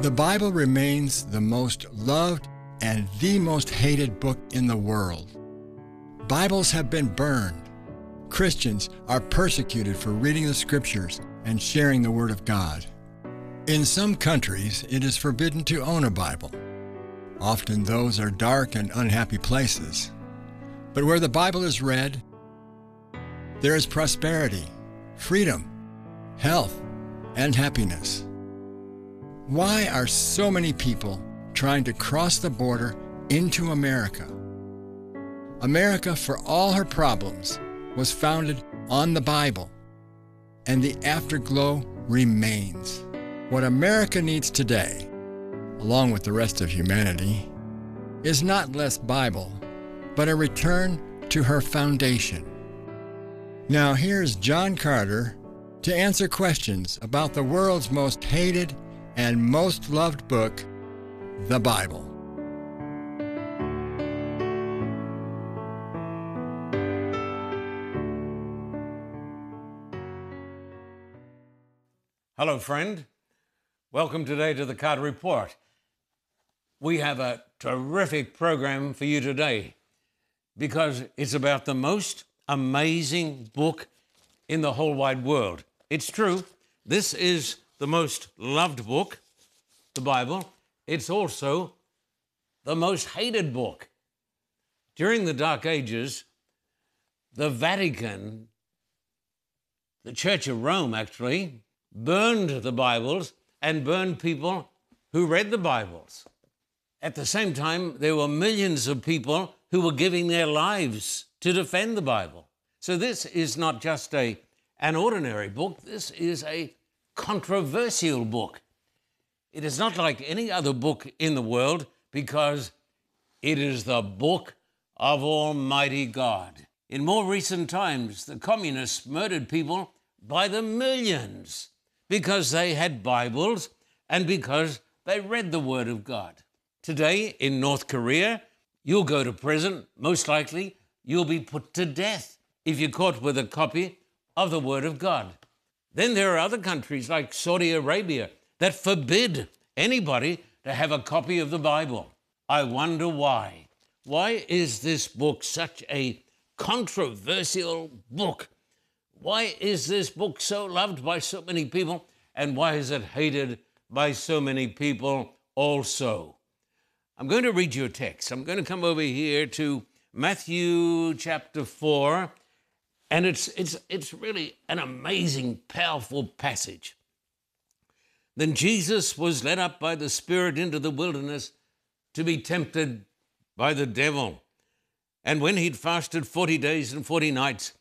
The Bible remains the most loved and the most hated book in the world. Bibles have been burned. Christians are persecuted for reading the scriptures and sharing the Word of God. In some countries, it is forbidden to own a Bible. Often those are dark and unhappy places. But where the Bible is read, there is prosperity, freedom, health, and happiness. Why are so many people trying to cross the border into America? America, for all her problems, was founded on the Bible, and the afterglow remains. What America needs today, along with the rest of humanity, is not less Bible, but a return to her foundation. Now, here's John Carter to answer questions about the world's most hated and most loved book, the Bible. Hello, friend. Welcome today to the Carter Report. We have a terrific program for you today because it's about the most amazing book in the whole wide world. It's true, this is the most loved book, the Bible. It's also the most hated book. During the Dark Ages, the Vatican, the Church of Rome actually, burned the Bibles and burned people who read the Bibles. At the same time, there were millions of people who were giving their lives to defend the Bible. So this is not just a, an ordinary book, this is a controversial book. It is not like any other book in the world because it is the book of Almighty God. In more recent times, the communists murdered people by the millions because they had Bibles and because they read the Word of God. Today in North Korea, you'll go to prison. Most likely, you'll be put to death if you're caught with a copy of the Word of God. Then there are other countries like Saudi Arabia that forbid anybody to have a copy of the Bible. I wonder why. Why is this book such a controversial book? Why is this book so loved by so many people? And why is it hated by so many people also? I'm going to read you a text. I'm going to come over here to Matthew chapter 4 and it's, it's, it's really an amazing, powerful passage. Then Jesus was led up by the Spirit into the wilderness to be tempted by the devil. And when he'd fasted 40 days and 40 nights,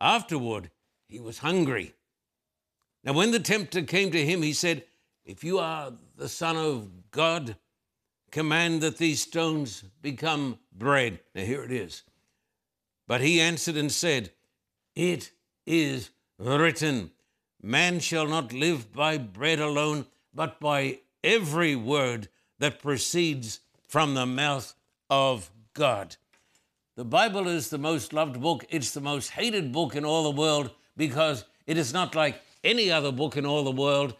afterward he was hungry. Now, when the tempter came to him, he said, If you are the Son of God, command that these stones become bread. Now, here it is. But he answered and said, it is written, Man shall not live by bread alone, but by every word that proceeds from the mouth of God. The Bible is the most loved book. It's the most hated book in all the world because it is not like any other book in all the world.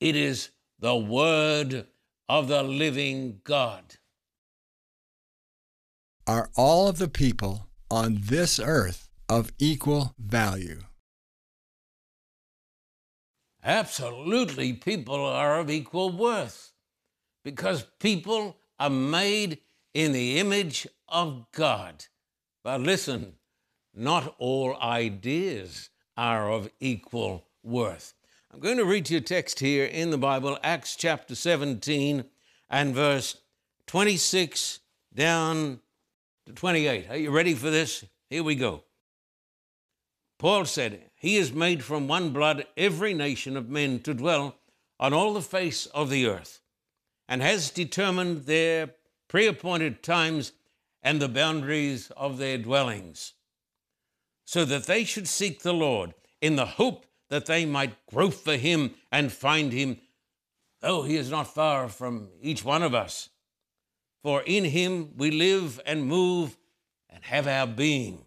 It is the Word of the living God. Are all of the people on this earth of equal value? Absolutely, people are of equal worth because people are made in the image of God. But listen, not all ideas are of equal worth. I'm going to read you a text here in the Bible, Acts chapter 17 and verse 26 down to 28. Are you ready for this? Here we go. Paul said, He has made from one blood every nation of men to dwell on all the face of the earth, and has determined their pre appointed times and the boundaries of their dwellings, so that they should seek the Lord in the hope that they might grope for him and find him, though he is not far from each one of us. For in him we live and move and have our being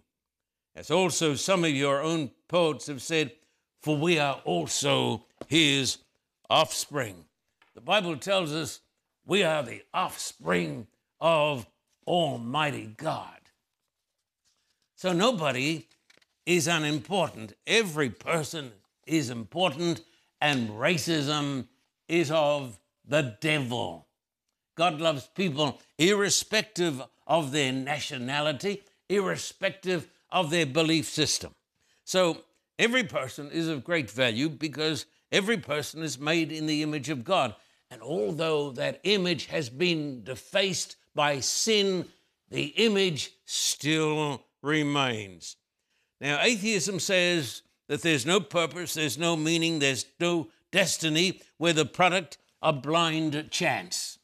as also some of your own poets have said, for we are also his offspring. The Bible tells us we are the offspring of Almighty God. So nobody is unimportant. Every person is important, and racism is of the devil. God loves people irrespective of their nationality, irrespective of their belief system. So every person is of great value because every person is made in the image of God. And although that image has been defaced by sin, the image still remains. Now, atheism says that there's no purpose, there's no meaning, there's no destiny. We're the product of blind chance.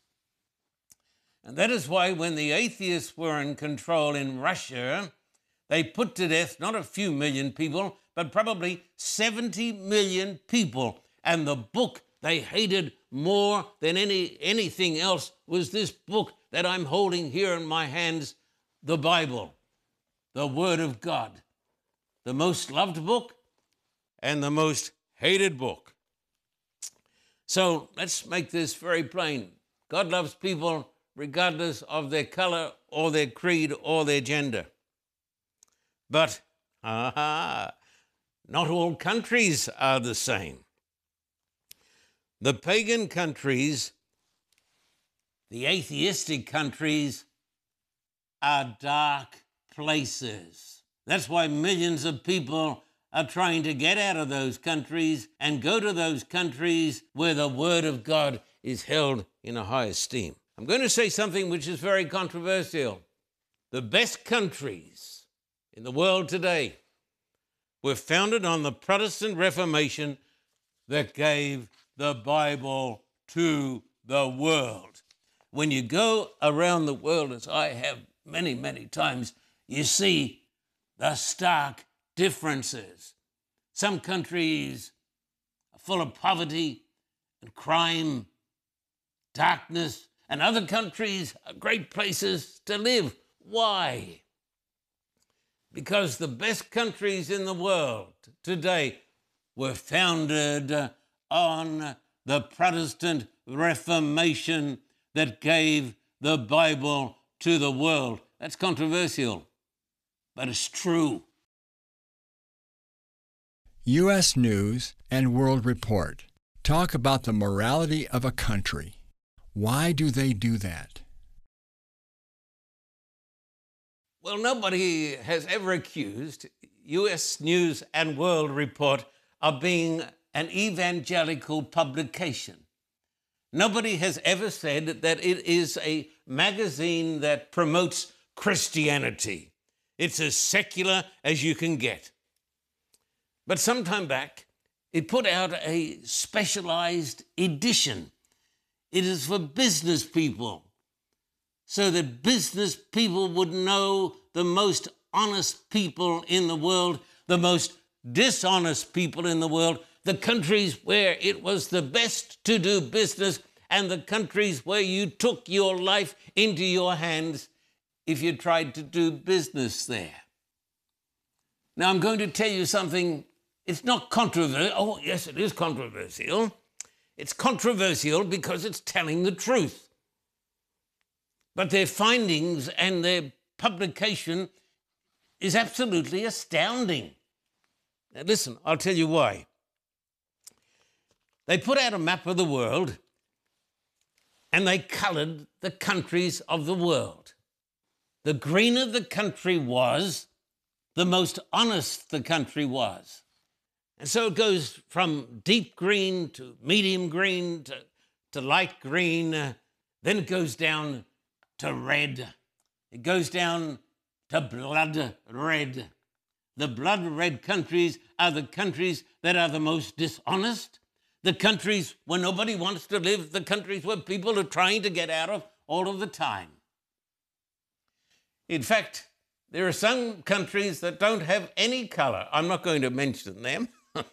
And that is why, when the atheists were in control in Russia, they put to death not a few million people, but probably 70 million people. And the book they hated more than any, anything else was this book that I'm holding here in my hands the Bible, the Word of God, the most loved book and the most hated book. So let's make this very plain. God loves people regardless of their color or their creed or their gender. But, not all countries are the same. The pagan countries, the atheistic countries, are dark places. That's why millions of people are trying to get out of those countries and go to those countries where the Word of God is held in a high esteem. I'm going to say something which is very controversial. The best countries in the world today were founded on the Protestant Reformation that gave the Bible to the world. When you go around the world, as I have many, many times, you see the stark differences. Some countries are full of poverty and crime, darkness, and other countries are great places to live. Why? Because the best countries in the world today were founded on the Protestant Reformation that gave the Bible to the world. That's controversial, but it's true. U.S. News and World Report talk about the morality of a country. Why do they do that? Well, nobody has ever accused U.S. News and World Report of being an evangelical publication. Nobody has ever said that it is a magazine that promotes Christianity. It's as secular as you can get. But some time back, it put out a specialized edition it is for business people, so that business people would know the most honest people in the world, the most dishonest people in the world, the countries where it was the best to do business, and the countries where you took your life into your hands if you tried to do business there. Now, I'm going to tell you something. It's not controversial. Oh, yes, it is controversial. It's controversial because it's telling the truth. But their findings and their publication is absolutely astounding. Now, listen, I'll tell you why. They put out a map of the world and they colored the countries of the world. The greener the country was, the most honest the country was. And so it goes from deep green to medium green to, to light green. Uh, then it goes down to red. It goes down to blood red. The blood red countries are the countries that are the most dishonest, the countries where nobody wants to live, the countries where people are trying to get out of all of the time. In fact, there are some countries that don't have any color. I'm not going to mention them. they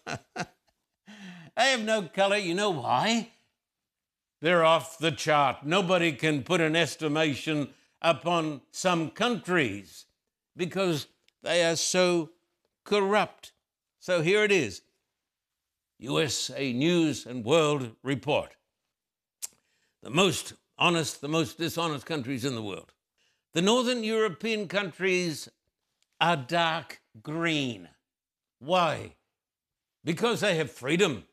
have no color. You know why? They're off the chart. Nobody can put an estimation upon some countries because they are so corrupt. So here it is USA News and World Report. the most honest, the most dishonest countries in the world. The northern European countries are dark green. Why? Because they have freedom,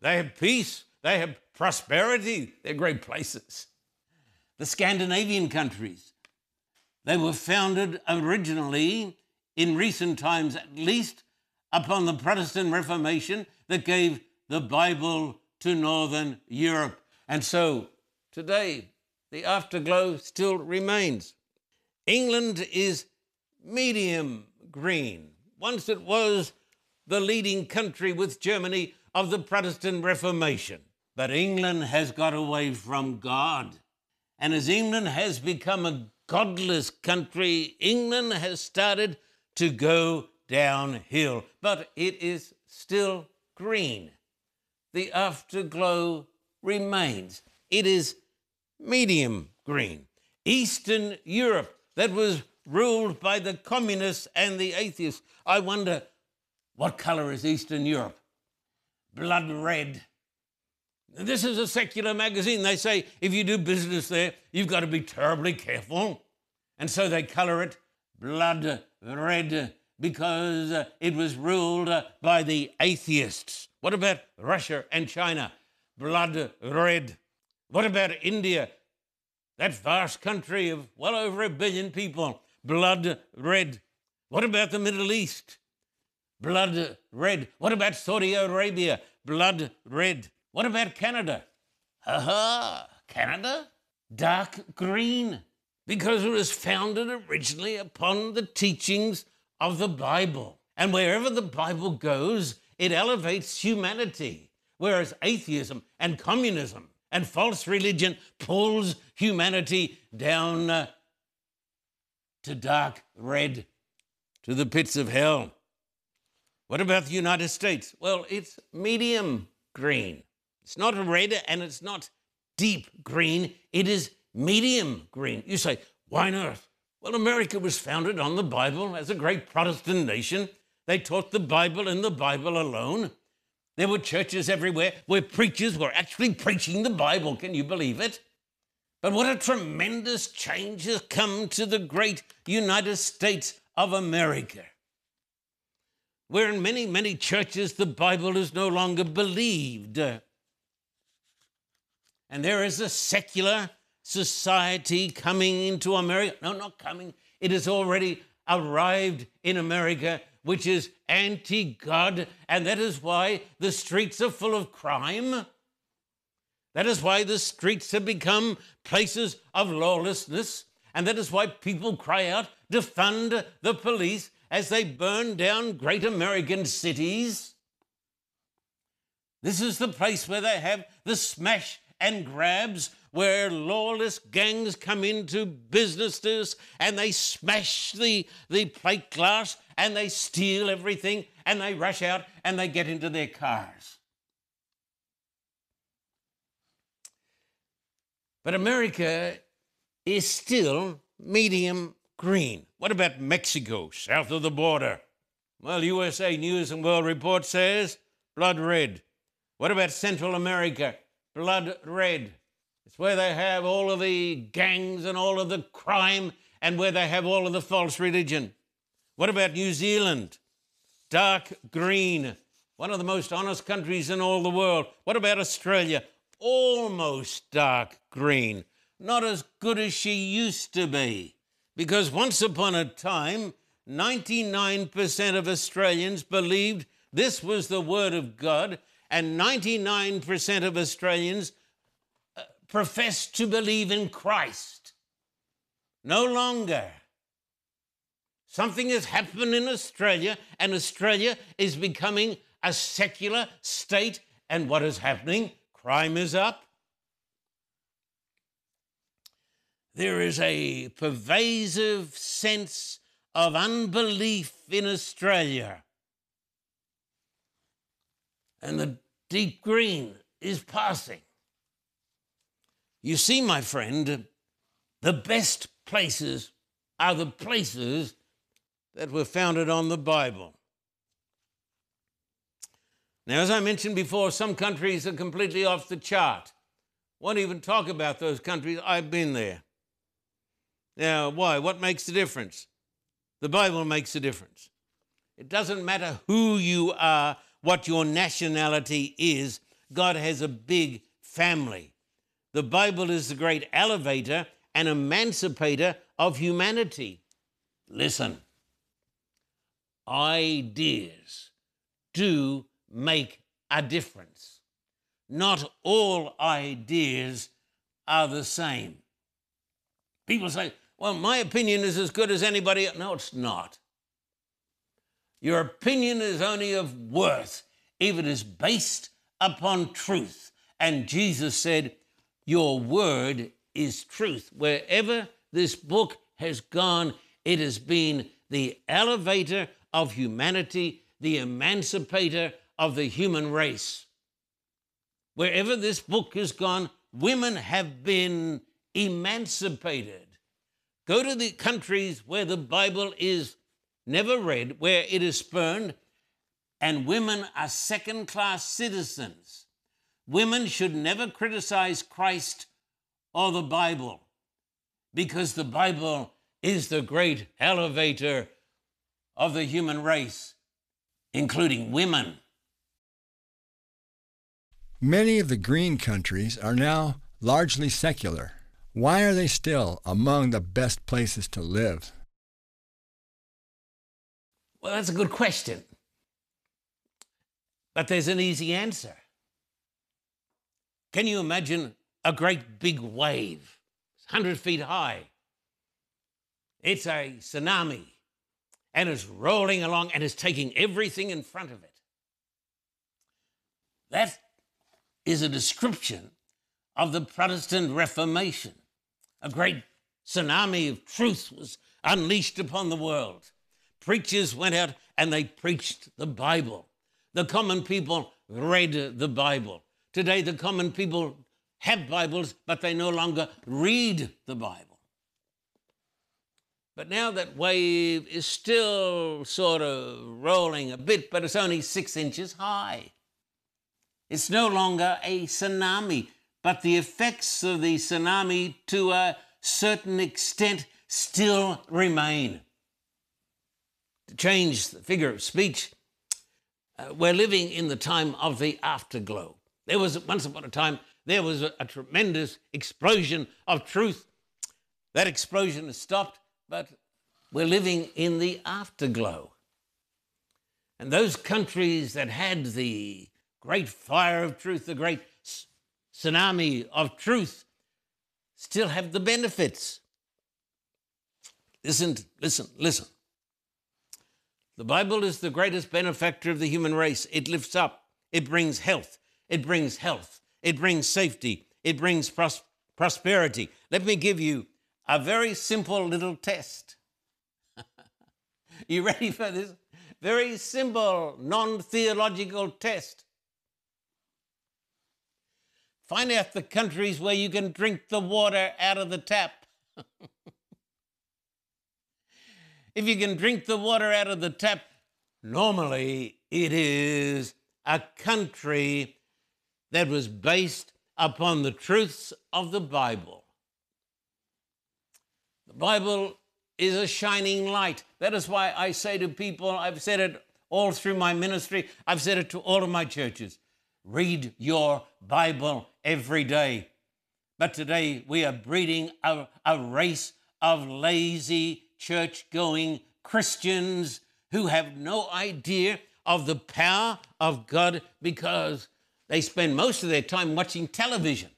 they have peace, they have prosperity, they're great places. The Scandinavian countries, they were founded originally, in recent times at least, upon the Protestant Reformation that gave the Bible to Northern Europe. And so today, the afterglow still remains. England is medium green. Once it was the leading country with Germany of the Protestant Reformation. But England has got away from God. And as England has become a godless country, England has started to go downhill. But it is still green. The afterglow remains. It is medium green. Eastern Europe, that was ruled by the communists and the atheists. I wonder what color is Eastern Europe? Blood red. This is a secular magazine. They say if you do business there, you've got to be terribly careful. And so they color it blood red because uh, it was ruled uh, by the atheists. What about Russia and China? Blood red. What about India? That vast country of well over a billion people. Blood red. What about the Middle East? Blood red. What about Saudi Arabia? Blood red. What about Canada? Aha, Canada? Dark green. Because it was founded originally upon the teachings of the Bible. And wherever the Bible goes, it elevates humanity. Whereas atheism and communism and false religion pulls humanity down uh, to dark red, to the pits of hell. What about the United States? Well, it's medium green. It's not red and it's not deep green. It is medium green. You say, why not? Well, America was founded on the Bible as a great Protestant nation. They taught the Bible and the Bible alone. There were churches everywhere where preachers were actually preaching the Bible. Can you believe it? But what a tremendous change has come to the great United States of America where in many, many churches the Bible is no longer believed. And there is a secular society coming into America. No, not coming. It has already arrived in America, which is anti God. And that is why the streets are full of crime. That is why the streets have become places of lawlessness. And that is why people cry out, defund the police as they burn down great American cities. This is the place where they have the smash and grabs, where lawless gangs come into businesses and they smash the, the plate glass and they steal everything and they rush out and they get into their cars. But America is still medium green. What about Mexico, south of the border? Well, USA News and World Report says blood red. What about Central America? Blood red. It's where they have all of the gangs and all of the crime and where they have all of the false religion. What about New Zealand? Dark green. One of the most honest countries in all the world. What about Australia? Almost dark green. Not as good as she used to be. Because once upon a time, 99% of Australians believed this was the Word of God, and 99% of Australians uh, profess to believe in Christ. No longer. Something has happened in Australia, and Australia is becoming a secular state. And what is happening? Crime is up, there is a pervasive sense of unbelief in Australia. And the deep green is passing. You see, my friend, the best places are the places that were founded on the Bible. Now, as I mentioned before, some countries are completely off the chart. won't even talk about those countries. I've been there. Now, why? What makes the difference? The Bible makes a difference. It doesn't matter who you are, what your nationality is, God has a big family. The Bible is the great elevator and emancipator of humanity. Listen, ideas do make a difference. Not all ideas are the same. People say, well, my opinion is as good as anybody. No, it's not. Your opinion is only of worth if it is based upon truth. And Jesus said, Your word is truth. Wherever this book has gone, it has been the elevator of humanity, the emancipator of the human race. Wherever this book has gone, women have been emancipated. Go to the countries where the Bible is never read, where it is spurned, and women are second class citizens. Women should never criticize Christ or the Bible because the Bible is the great elevator of the human race, including women. Many of the green countries are now largely secular. Why are they still among the best places to live? Well, that's a good question. But there's an easy answer. Can you imagine a great big wave, 100 feet high? It's a tsunami and it's rolling along and it's taking everything in front of it. That is a description of the Protestant Reformation. A great tsunami of truth was unleashed upon the world. Preachers went out and they preached the Bible. The common people read the Bible. Today, the common people have Bibles, but they no longer read the Bible. But now that wave is still sort of rolling a bit, but it's only six inches high. It's no longer a tsunami but the effects of the tsunami to a certain extent still remain. To change the figure of speech, uh, we're living in the time of the afterglow. There was once upon a time, there was a, a tremendous explosion of truth. That explosion has stopped, but we're living in the afterglow. And those countries that had the great fire of truth, the great tsunami of truth still have the benefits. Listen, listen, listen. The Bible is the greatest benefactor of the human race. It lifts up, it brings health, it brings health, it brings safety, it brings pros- prosperity. Let me give you a very simple little test. you ready for this? Very simple, non theological test. Find out the countries where you can drink the water out of the tap. if you can drink the water out of the tap, normally it is a country that was based upon the truths of the Bible. The Bible is a shining light. That is why I say to people, I've said it all through my ministry, I've said it to all of my churches read your Bible every day. But today we are breeding a, a race of lazy church going Christians who have no idea of the power of God because they spend most of their time watching television.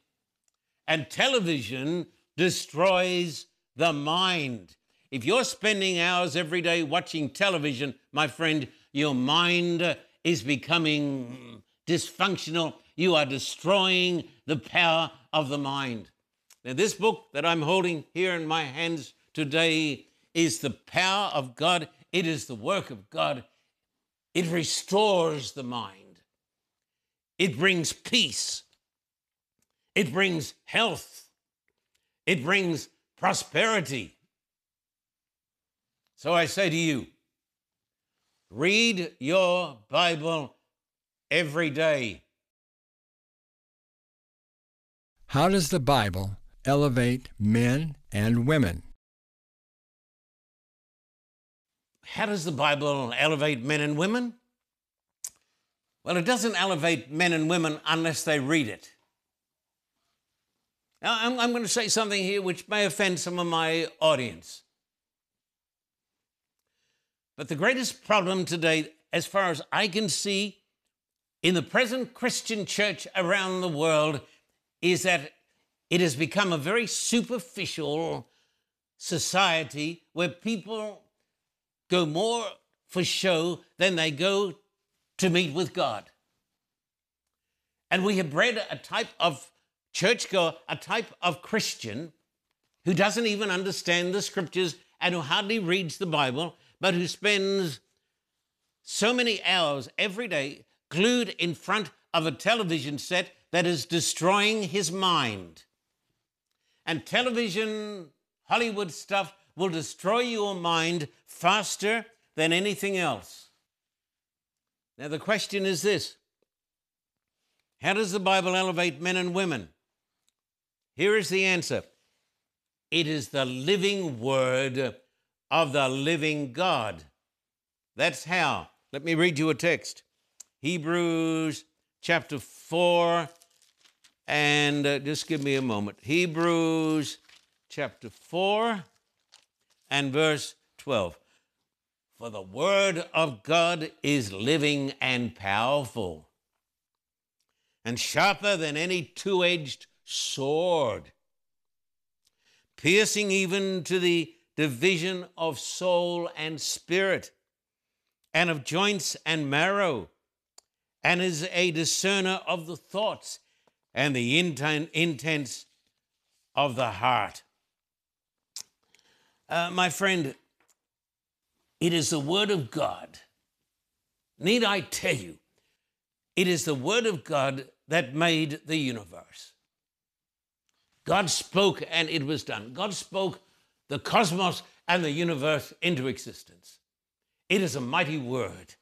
And television destroys the mind. If you're spending hours every day watching television, my friend, your mind is becoming dysfunctional. You are destroying the power of the mind. Now, this book that I'm holding here in my hands today is the power of God. It is the work of God. It restores the mind. It brings peace. It brings health. It brings prosperity. So I say to you, read your Bible every day. How does the Bible elevate men and women? How does the Bible elevate men and women? Well, it doesn't elevate men and women unless they read it. Now, I'm, I'm going to say something here which may offend some of my audience. But the greatest problem today, as far as I can see, in the present Christian church around the world, is that it has become a very superficial society where people go more for show than they go to meet with God. And we have bred a type of churchgoer, a type of Christian who doesn't even understand the scriptures and who hardly reads the Bible, but who spends so many hours every day glued in front of a television set that is destroying his mind. And television, Hollywood stuff will destroy your mind faster than anything else. Now, the question is this How does the Bible elevate men and women? Here is the answer it is the living word of the living God. That's how. Let me read you a text Hebrews chapter 4, and uh, just give me a moment. Hebrews chapter 4 and verse 12. For the word of God is living and powerful, and sharper than any two edged sword, piercing even to the division of soul and spirit, and of joints and marrow, and is a discerner of the thoughts and the intents of the heart. Uh, my friend, it is the Word of God. Need I tell you, it is the Word of God that made the universe. God spoke and it was done. God spoke the cosmos and the universe into existence. It is a mighty word.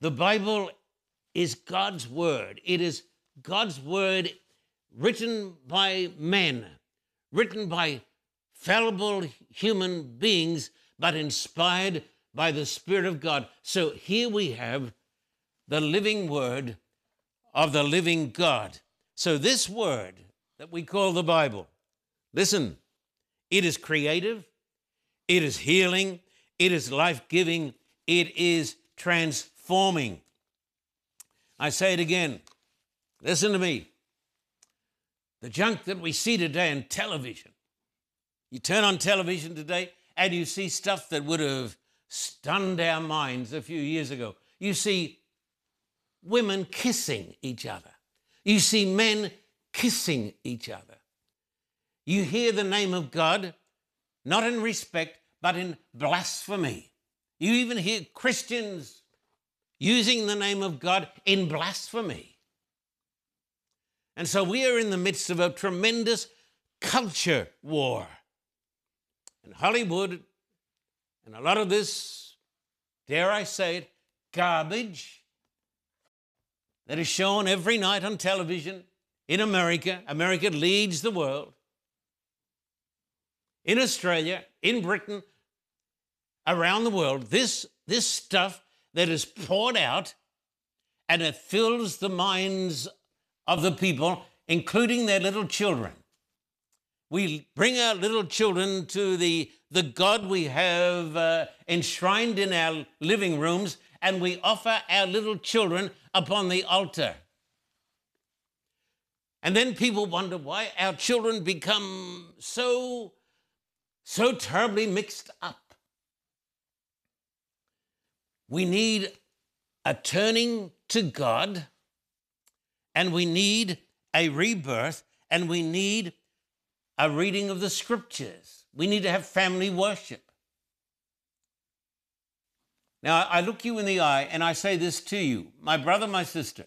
The Bible is God's word. It is God's word written by men, written by fallible human beings, but inspired by the Spirit of God. So here we have the living word of the living God. So this word that we call the Bible, listen, it is creative, it is healing, it is life giving, it is transforming. I say it again. Listen to me. The junk that we see today on television, you turn on television today and you see stuff that would have stunned our minds a few years ago. You see women kissing each other, you see men kissing each other. You hear the name of God, not in respect, but in blasphemy. You even hear Christians using the name of God in blasphemy. And so we are in the midst of a tremendous culture war. And Hollywood and a lot of this, dare I say it, garbage that is shown every night on television in America. America leads the world. In Australia, in Britain, around the world, this, this stuff that is poured out and it fills the minds of the people, including their little children. We bring our little children to the, the God we have uh, enshrined in our living rooms, and we offer our little children upon the altar. And then people wonder why our children become so, so terribly mixed up. We need a turning to God and we need a rebirth and we need a reading of the scriptures. We need to have family worship. Now, I look you in the eye and I say this to you, my brother, my sister.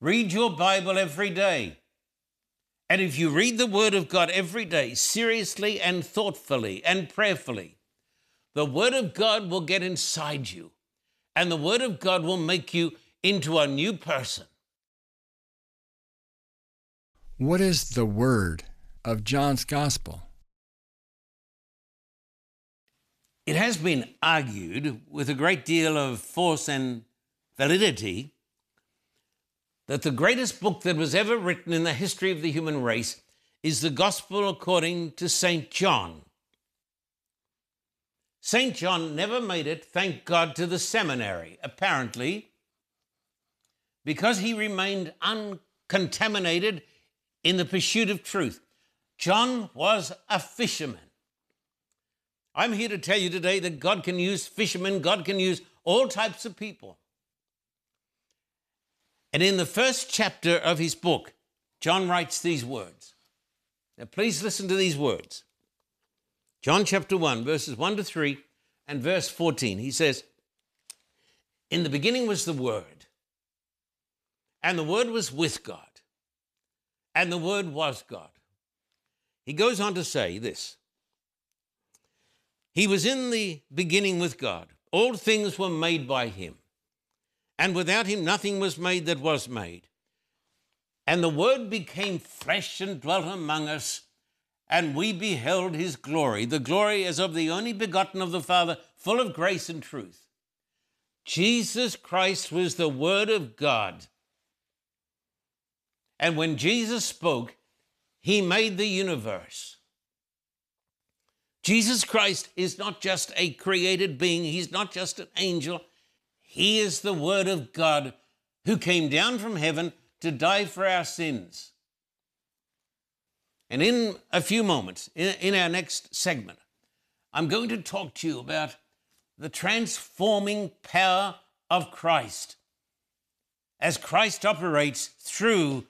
Read your Bible every day. And if you read the Word of God every day, seriously and thoughtfully and prayerfully, the Word of God will get inside you. And the Word of God will make you into a new person. What is the word of John's Gospel? It has been argued with a great deal of force and validity that the greatest book that was ever written in the history of the human race is the Gospel according to St. John. St. John never made it, thank God, to the seminary, apparently, because he remained uncontaminated in the pursuit of truth. John was a fisherman. I'm here to tell you today that God can use fishermen, God can use all types of people. And in the first chapter of his book, John writes these words. Now, please listen to these words. John chapter 1, verses 1 to 3 and verse 14. He says, In the beginning was the Word, and the Word was with God, and the Word was God. He goes on to say this He was in the beginning with God. All things were made by Him, and without Him nothing was made that was made. And the Word became flesh and dwelt among us and we beheld his glory, the glory as of the only begotten of the Father, full of grace and truth. Jesus Christ was the Word of God. And when Jesus spoke, he made the universe. Jesus Christ is not just a created being, he's not just an angel, he is the Word of God who came down from heaven to die for our sins. And in a few moments, in, our next segment, I'm going to talk to you about the transforming power of Christ as Christ operates through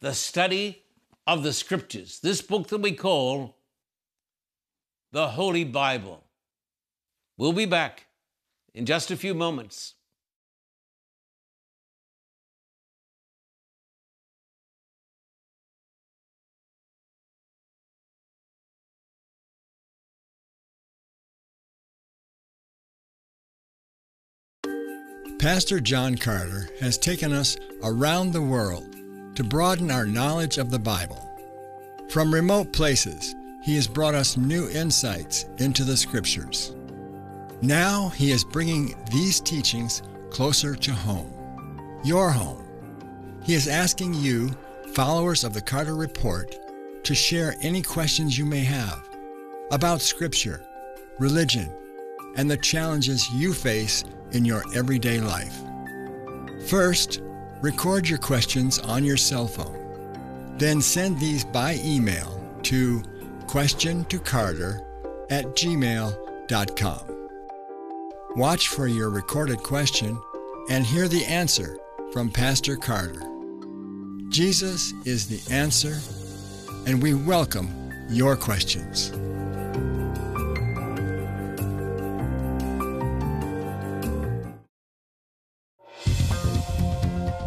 the study of the Scriptures, this book that we call the Holy Bible. We'll be back in just a few moments. Pastor John Carter has taken us around the world to broaden our knowledge of the Bible. From remote places, he has brought us new insights into the Scriptures. Now he is bringing these teachings closer to home, your home. He is asking you, followers of the Carter Report, to share any questions you may have about Scripture, religion, and the challenges you face in your everyday life. First, record your questions on your cell phone. Then send these by email to questiontocarter at gmail.com. Watch for your recorded question and hear the answer from Pastor Carter. Jesus is the answer, and we welcome your questions.